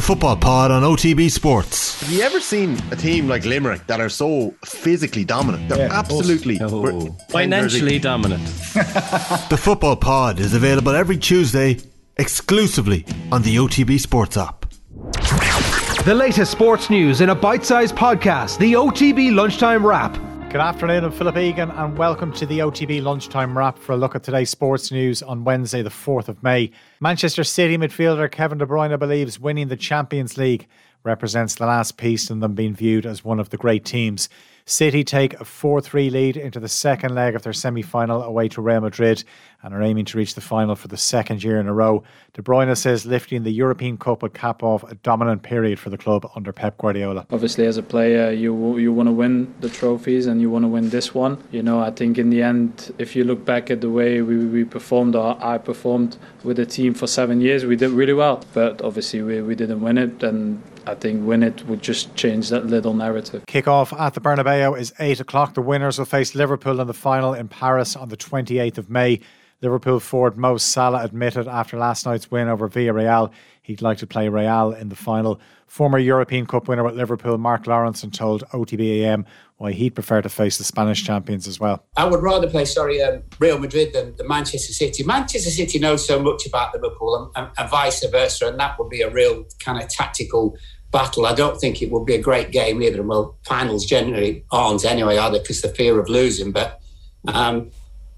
The Football Pod on OTB Sports. Have you ever seen a team like Limerick that are so physically dominant? They're Yeah, absolutely Oh. we're- Financially dominant. The Football Pod is available every Tuesday exclusively on the OTB Sports app. The latest sports news in a bite sized podcast, the OTB Lunchtime Wrap. Good afternoon, I'm Philip Egan, and welcome to the OTB Lunchtime Wrap for a look at today's sports news on Wednesday, the 4th of May. Manchester City midfielder Kevin De Bruyne believes winning the Champions League represents the last piece in them being viewed as one of the great teams. City take a 4 3 lead into the second leg of their semi final away to Real Madrid and are aiming to reach the final for the second year in a row. De Bruyne says lifting the European Cup would cap off a dominant period for the club under Pep Guardiola. Obviously, as a player, you you want to win the trophies and you want to win this one. You know, I think in the end, if you look back at the way we, we performed or I performed with the team for seven years, we did really well. But obviously, we, we didn't win it, and I think win it would just change that little narrative. Kick-off at the Bernabeu is 8 o'clock. The winners will face Liverpool in the final in Paris on the 28th of May. Liverpool forward Mo Salah admitted after last night's win over Villarreal he'd like to play Real in the final. Former European Cup winner at Liverpool Mark Lawrenson told OTBAM why he'd prefer to face the Spanish champions as well. I would rather play, sorry, um, Real Madrid than, than Manchester City. Manchester City knows so much about Liverpool and, and, and vice versa, and that would be a real kind of tactical battle. I don't think it would be a great game either. Well, finals generally aren't anyway, either because the fear of losing. But um,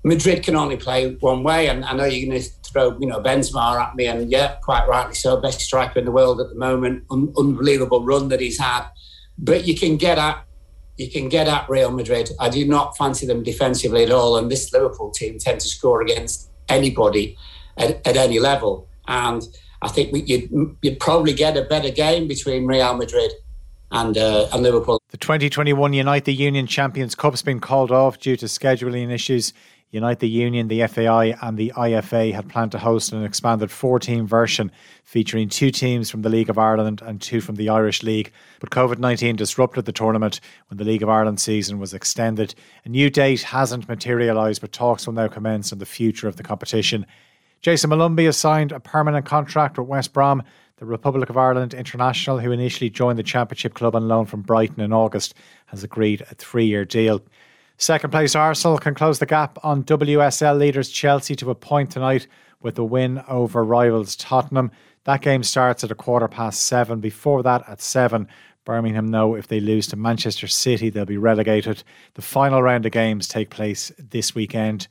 Madrid can only play one way, and I know you're going to throw, you know, Benzema at me, and yeah, quite rightly so, best striker in the world at the moment, Un- unbelievable run that he's had. But you can get at you can get at Real Madrid. I do not fancy them defensively at all, and this Liverpool team tend to score against anybody at, at any level. And I think we, you'd, you'd probably get a better game between Real Madrid and uh, and Liverpool. The 2021 Unite the Union Champions Cup's been called off due to scheduling issues. Unite the Union, the FAI, and the IFA had planned to host an expanded four team version featuring two teams from the League of Ireland and two from the Irish League. But COVID 19 disrupted the tournament when the League of Ireland season was extended. A new date hasn't materialised, but talks will now commence on the future of the competition. Jason Molumby has signed a permanent contract with West Brom. The Republic of Ireland international, who initially joined the Championship club on loan from Brighton in August, has agreed a three year deal. Second place Arsenal can close the gap on WSL leaders Chelsea to a point tonight with a win over rivals Tottenham. That game starts at a quarter past seven. Before that, at seven, Birmingham know if they lose to Manchester City, they'll be relegated. The final round of games take place this weekend.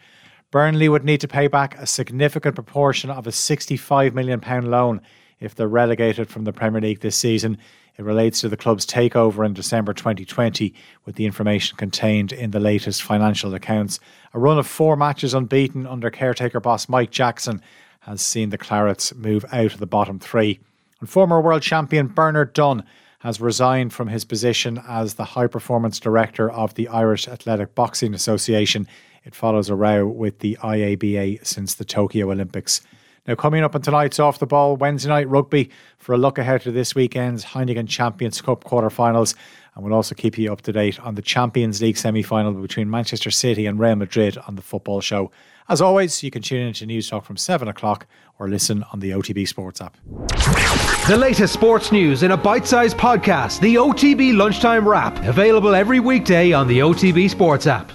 Burnley would need to pay back a significant proportion of a £65 million loan if they're relegated from the Premier League this season. It relates to the club's takeover in December 2020, with the information contained in the latest financial accounts. A run of four matches unbeaten under caretaker boss Mike Jackson has seen the Clarets move out of the bottom three. And former world champion Bernard Dunne has resigned from his position as the high performance director of the Irish Athletic Boxing Association. It follows a row with the IABA since the Tokyo Olympics. Now, coming up on tonight's Off the Ball Wednesday night rugby for a look ahead to this weekend's Heineken Champions Cup quarterfinals. And we'll also keep you up to date on the Champions League semi final between Manchester City and Real Madrid on the football show. As always, you can tune into Newstalk from 7 o'clock or listen on the OTB Sports app. The latest sports news in a bite sized podcast, the OTB Lunchtime Wrap. Available every weekday on the OTB Sports app.